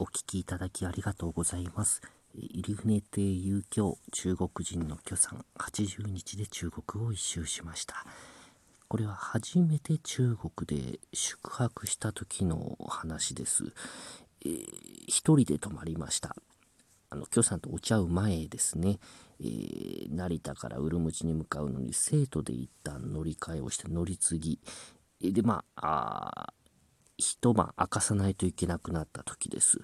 お聞きいただきありがとうございます。入船亭遊興中国人の許さん80日で中国を一周しました。これは初めて中国で宿泊した時の話です。えー、一人で泊まりました。あの、許さんとお茶う前ですね。えー、成田からウルムチに向かうのに生徒で一旦乗り換えをして乗り継ぎ。で、まあ、あ一晩明かさないといけなくなった時です。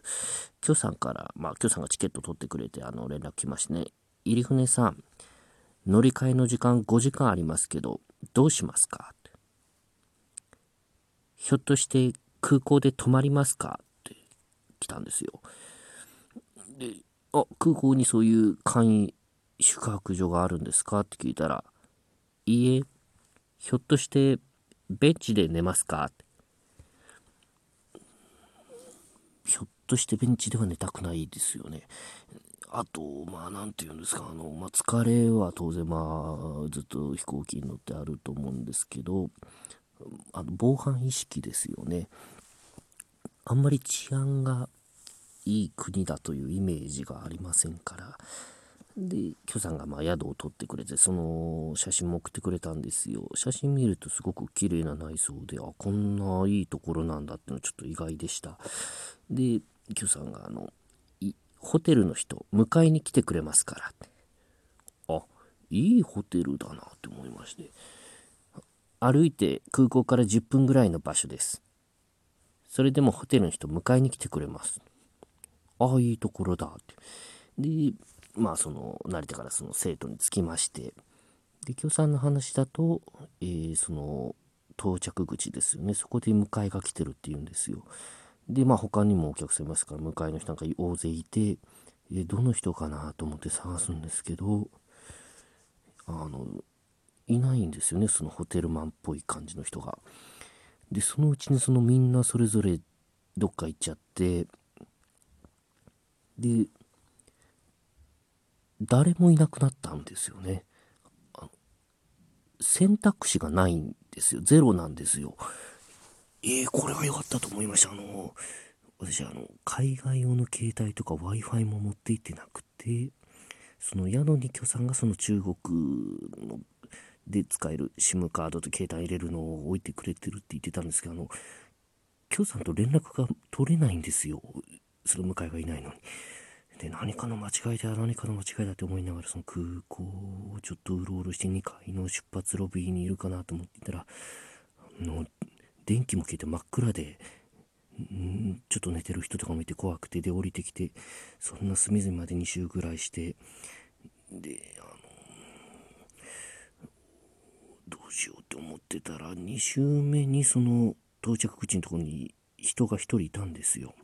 許さんから、まあ、許さんがチケット取ってくれて、あの、連絡来ましてね。入船さん、乗り換えの時間5時間ありますけど、どうしますか？ひょっとして空港で泊まりますか？って来たんですよ。で、あ、空港にそういう簡易宿泊所があるんですか？って聞いたら、いいえ、ひょっとしてベンチで寝ますか？ってひょっとしてベンチでは寝たくないですよね。あと、まあ、なんて言うんですか、あの、まあ、疲れは当然、まあ、ずっと飛行機に乗ってあると思うんですけど、あの、防犯意識ですよね。あんまり治安がいい国だというイメージがありませんから、で、許さんがまあ宿を取ってくれて、その写真も送ってくれたんですよ。写真見るとすごく綺麗な内装で、あ、こんないいところなんだってのちょっと意外でした。で、Q さんがあの、ホテルの人、迎えに来てくれますから。あ、いいホテルだなって思いまして。歩いて空港から10分ぐらいの場所です。それでもホテルの人迎えに来てくれます。ああ、いいところだって。で、まあその、成田からその生徒に着きまして、で、京さんの話だと、えー、その、到着口ですよね。そこで迎えが来てるって言うんですよ。で、まあ他にもお客さんいますから、迎えの人なんか大勢いて、えどの人かなと思って探すんですけど、あの、いないんですよね、そのホテルマンっぽい感じの人が。で、そのうちにそのみんなそれぞれどっか行っちゃって、で、誰もいなくなったんですよね。選択肢がないんですよ。ゼロなんですよ。えー、これは良かったと思いました。あの、私、あの、海外用の携帯とか Wi-Fi も持って行ってなくて、その宿に居さんがその中国ので使える SIM カードと携帯入れるのを置いてくれてるって言ってたんですけど、あの、居さんと連絡が取れないんですよ。その迎えがいないのに。で、何かの間違いだ、何かの間違いだって思いながら、その空港をちょっとうろうろして2階の出発ロビーにいるかなと思ってたら、の、電気も消えて真っ暗で、んちょっと寝てる人とかもいて怖くて、で、降りてきて、そんな隅々まで2周ぐらいして、で、あの、どうしようって思ってたら、2周目にその到着口のところに人が1人いたんですよ。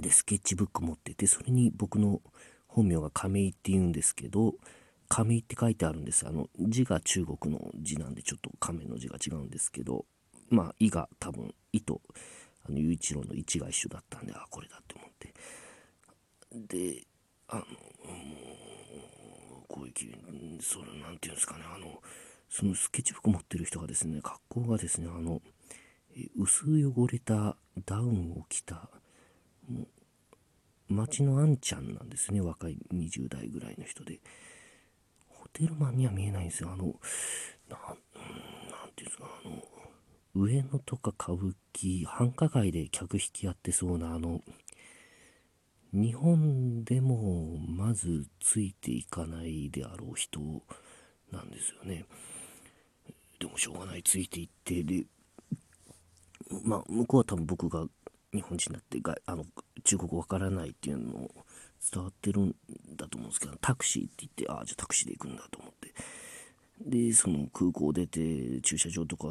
で、スケッチブック持ってて、それに僕の本名が亀井って言うんですけど、亀井って書いてあるんです。あの、字が中国の字なんで、ちょっと亀の字が違うんですけど、まあ、意が多分、意と、あの、雄一郎の位置が一緒だったんで、あ、これだって思って。で、あの、もう、こういう気、それ、なんていうんですかね、あの、そのスケッチ服持ってる人がですね、格好がですね、あの、薄汚れたダウンを着た、町のあんちゃんなんですね、若い20代ぐらいの人で。ホテルマンには見えないんですよ。あの、なん、なんていうんですか、あの、上野とか歌舞伎、繁華街で客引きやってそうな、あの、日本でもまずついていかないであろう人なんですよね。でもしょうがない、ついていって、で、まあ、向こうは多分僕が日本人だってが、あの、中国わからないっていうのを伝わってるんだと思うんですけど、タクシーって言って、ああ、じゃあタクシーで行くんだと思って。で、その空港出て、駐車場とか、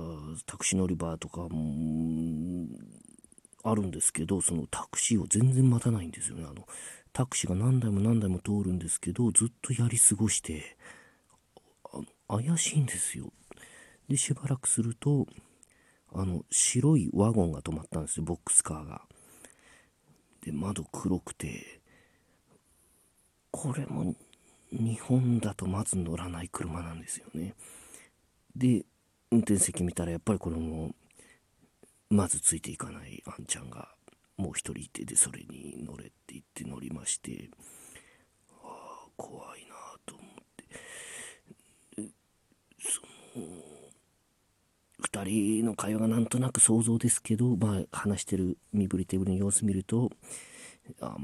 タクシー乗り場とかも、あるんですけど、そのタクシーを全然待たないんですよね。あの、タクシーが何台も何台も通るんですけど、ずっとやり過ごして、怪しいんですよ。で、しばらくすると、あの、白いワゴンが止まったんですよ、ボックスカーが。で、窓黒くて、これも日本だとまず乗らない車なんですよね。で、運転席見たらやっぱりこれも、まずついていかないあんちゃんが、もう一人いてでそれに乗れって言って乗りましてああ怖いなと思ってその2人の会話がなんとなく想像ですけど、まあ、話してる身振り手振りの様子見るとあ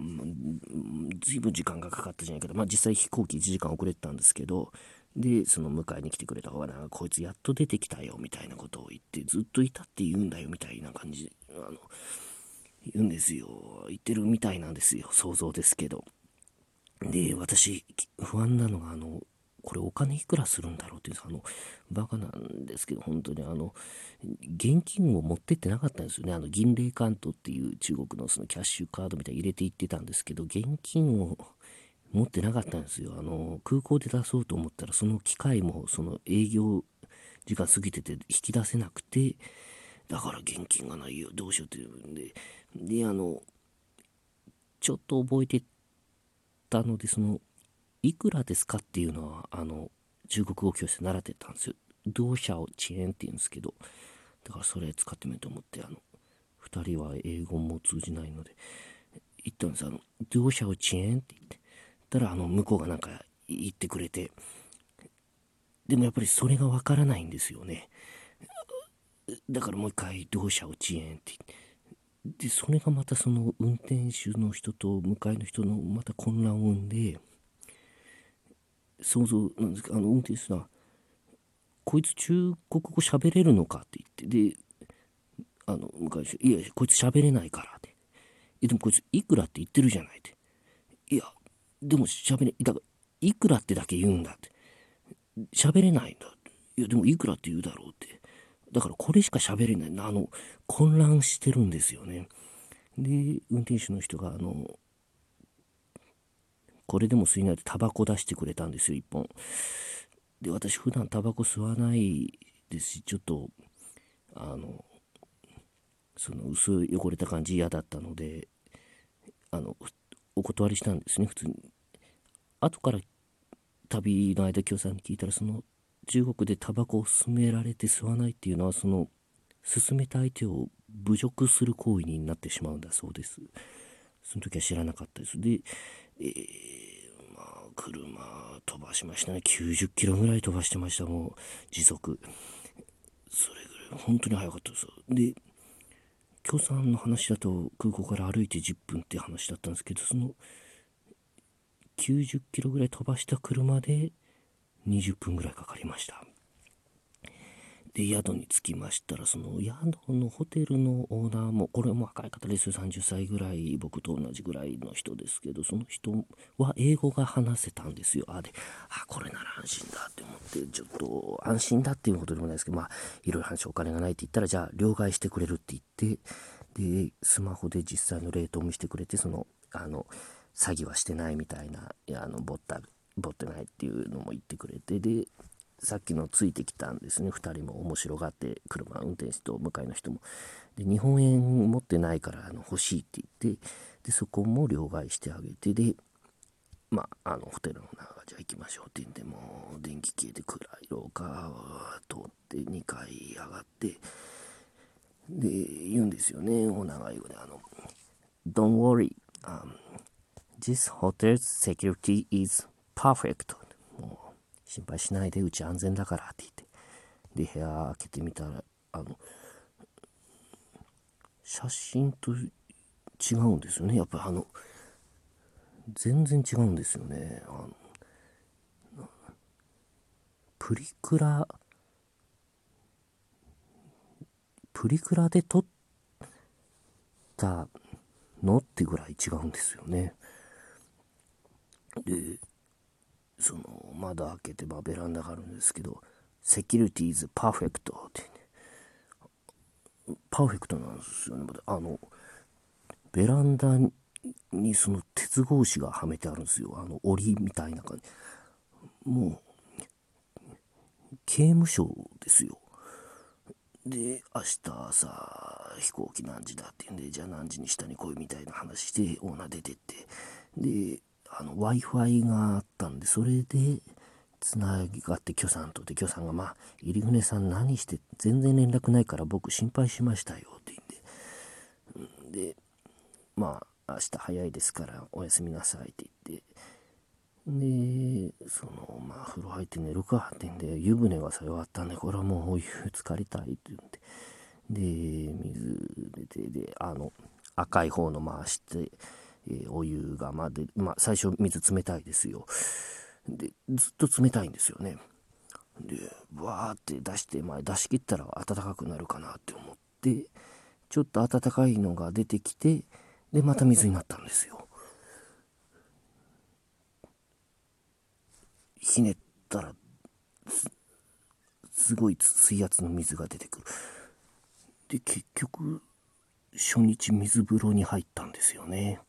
ずいぶん時間がかかったじゃないけど、まあ、実際飛行機1時間遅れてたんですけどでその迎えに来てくれた方がなんかこいつやっと出てきたよみたいなことを言ってずっといたって言うんだよみたいな感じあの言うんですよ。言ってるみたいなんですよ。想像ですけど。で私不安なのがあのこれお金いくらするんだろうっていうあのバカなんですけど本当にあの現金を持ってってなかったんですよね。あの銀霊カントっていう中国のそのキャッシュカードみたいに入れていってたんですけど現金を持ってなかったんですよ。あの空港で出そうと思ったらその機械もその営業時間過ぎてて引き出せなくてだから現金がないよどうしようって言うんで。であのちょっと覚えてたのでそのいくらですかっていうのはあの中国語教室で習ってたんですよ。同社を遅延って言うんですけどだからそれ使ってみようと思ってあの2人は英語も通じないので言ったんですあの同社を遅延って言ってたらあの向こうがなんか言ってくれてでもやっぱりそれがわからないんですよねだからもう一回同社を遅延って言ってでそれがまたその運転手の人と向かいの人のまた混乱を生んで想像なんですかあの運転手さんこいつ中国語喋れるのかって言ってであの向かいの人いやこいつ喋れないからってでもこいついくらって言ってるじゃないっていやでも喋れ、だから、いくらってだけ言うんだって。喋れないんだ。っていや、でもいくらって言うだろうって。だからこれしか喋れない。あの、混乱してるんですよね。で、運転手の人が、あの、これでも吸いないでタバコ出してくれたんですよ、一本。で、私普段タバコ吸わないですし、ちょっと、あの、その薄い汚れた感じ嫌だったので、あの、お断りしたんですね、普通に。後から旅の間、京さんに聞いたら、その中国でタバコを勧められて吸わないっていうのは、その勧めた相手を侮辱する行為になってしまうんだそうです。その時は知らなかったです。で、えー、まあ、車飛ばしましたね。90キロぐらい飛ばしてました、もう、時速。それぐらい、本当に速かったです。で、京さんの話だと空港から歩いて10分って話だったんですけどその90キロぐらい飛ばした車で20分ぐらいかかりましたで宿に着きましたらその宿のホテルのオーナーもこれも若い方です。30歳ぐらい僕と同じぐらいの人ですけどその人は英語が話せたんですよ。あであこれなら安心だって思ってちょっと安心だっていうことでもないですけどまあいろいろ話お金がないって言ったらじゃあ両替してくれるって言ってでスマホで実際のレートを見せてくれてそのあの詐欺はしてないみたいないやあのぼったぼってないっていうのも言ってくれてでさっきのついてきたんですね。2人も面白がって車運転手と向かいの人も。で日本円持ってないからあの欲しいって言ってでそこも両替してあげてでまああのホテルの中じゃあ行きましょうって言ってもう電気消えて暗い廊下を通って2階上がってで言うんですよねお長い語であの「Don't worry、um, this hotel's security is perfect」心配しないでうち安全だからって言って。で部屋開けてみたらあの写真と違うんですよね。やっぱりあの全然違うんですよね。あのプリクラプリクラで撮ったのってぐらい違うんですよね。でその窓開けて、まあ、ベランダがあるんですけど、セキュリティーズパーフェクトって、ね、パーフェクトなんですよね。あの、ベランダにその鉄格子がはめてあるんですよ。あの、檻みたいな感じ。もう、刑務所ですよ。で、明日朝、飛行機何時だって言うんで、じゃあ何時に下に来いみたいな話して、オーナー出てって、で、Wi-Fi があったんで、それで、つながって、許さんとで、許さんが、まあ、入船さん何して、全然連絡ないから僕心配しましたよ、って言うんで、まあ、明日早いですからおやすみなさいって言って、で、その、まあ、風呂入って寝るかってんで、湯船がさよあったんで、これはもうお湯浸かりたいって言って、で、水出て、で、あの、赤い方の回して、えー、お湯がまで、まあ、最初水冷たいですよ。で、ずっと冷たいんですよね。で、わーって出して、まあ、出し切ったら暖かくなるかなって思って、ちょっと暖かいのが出てきて、で、また水になったんですよ。ひねったらす、すごい水圧の水が出てくる。で、結局、初日水風呂に入ったんですよね。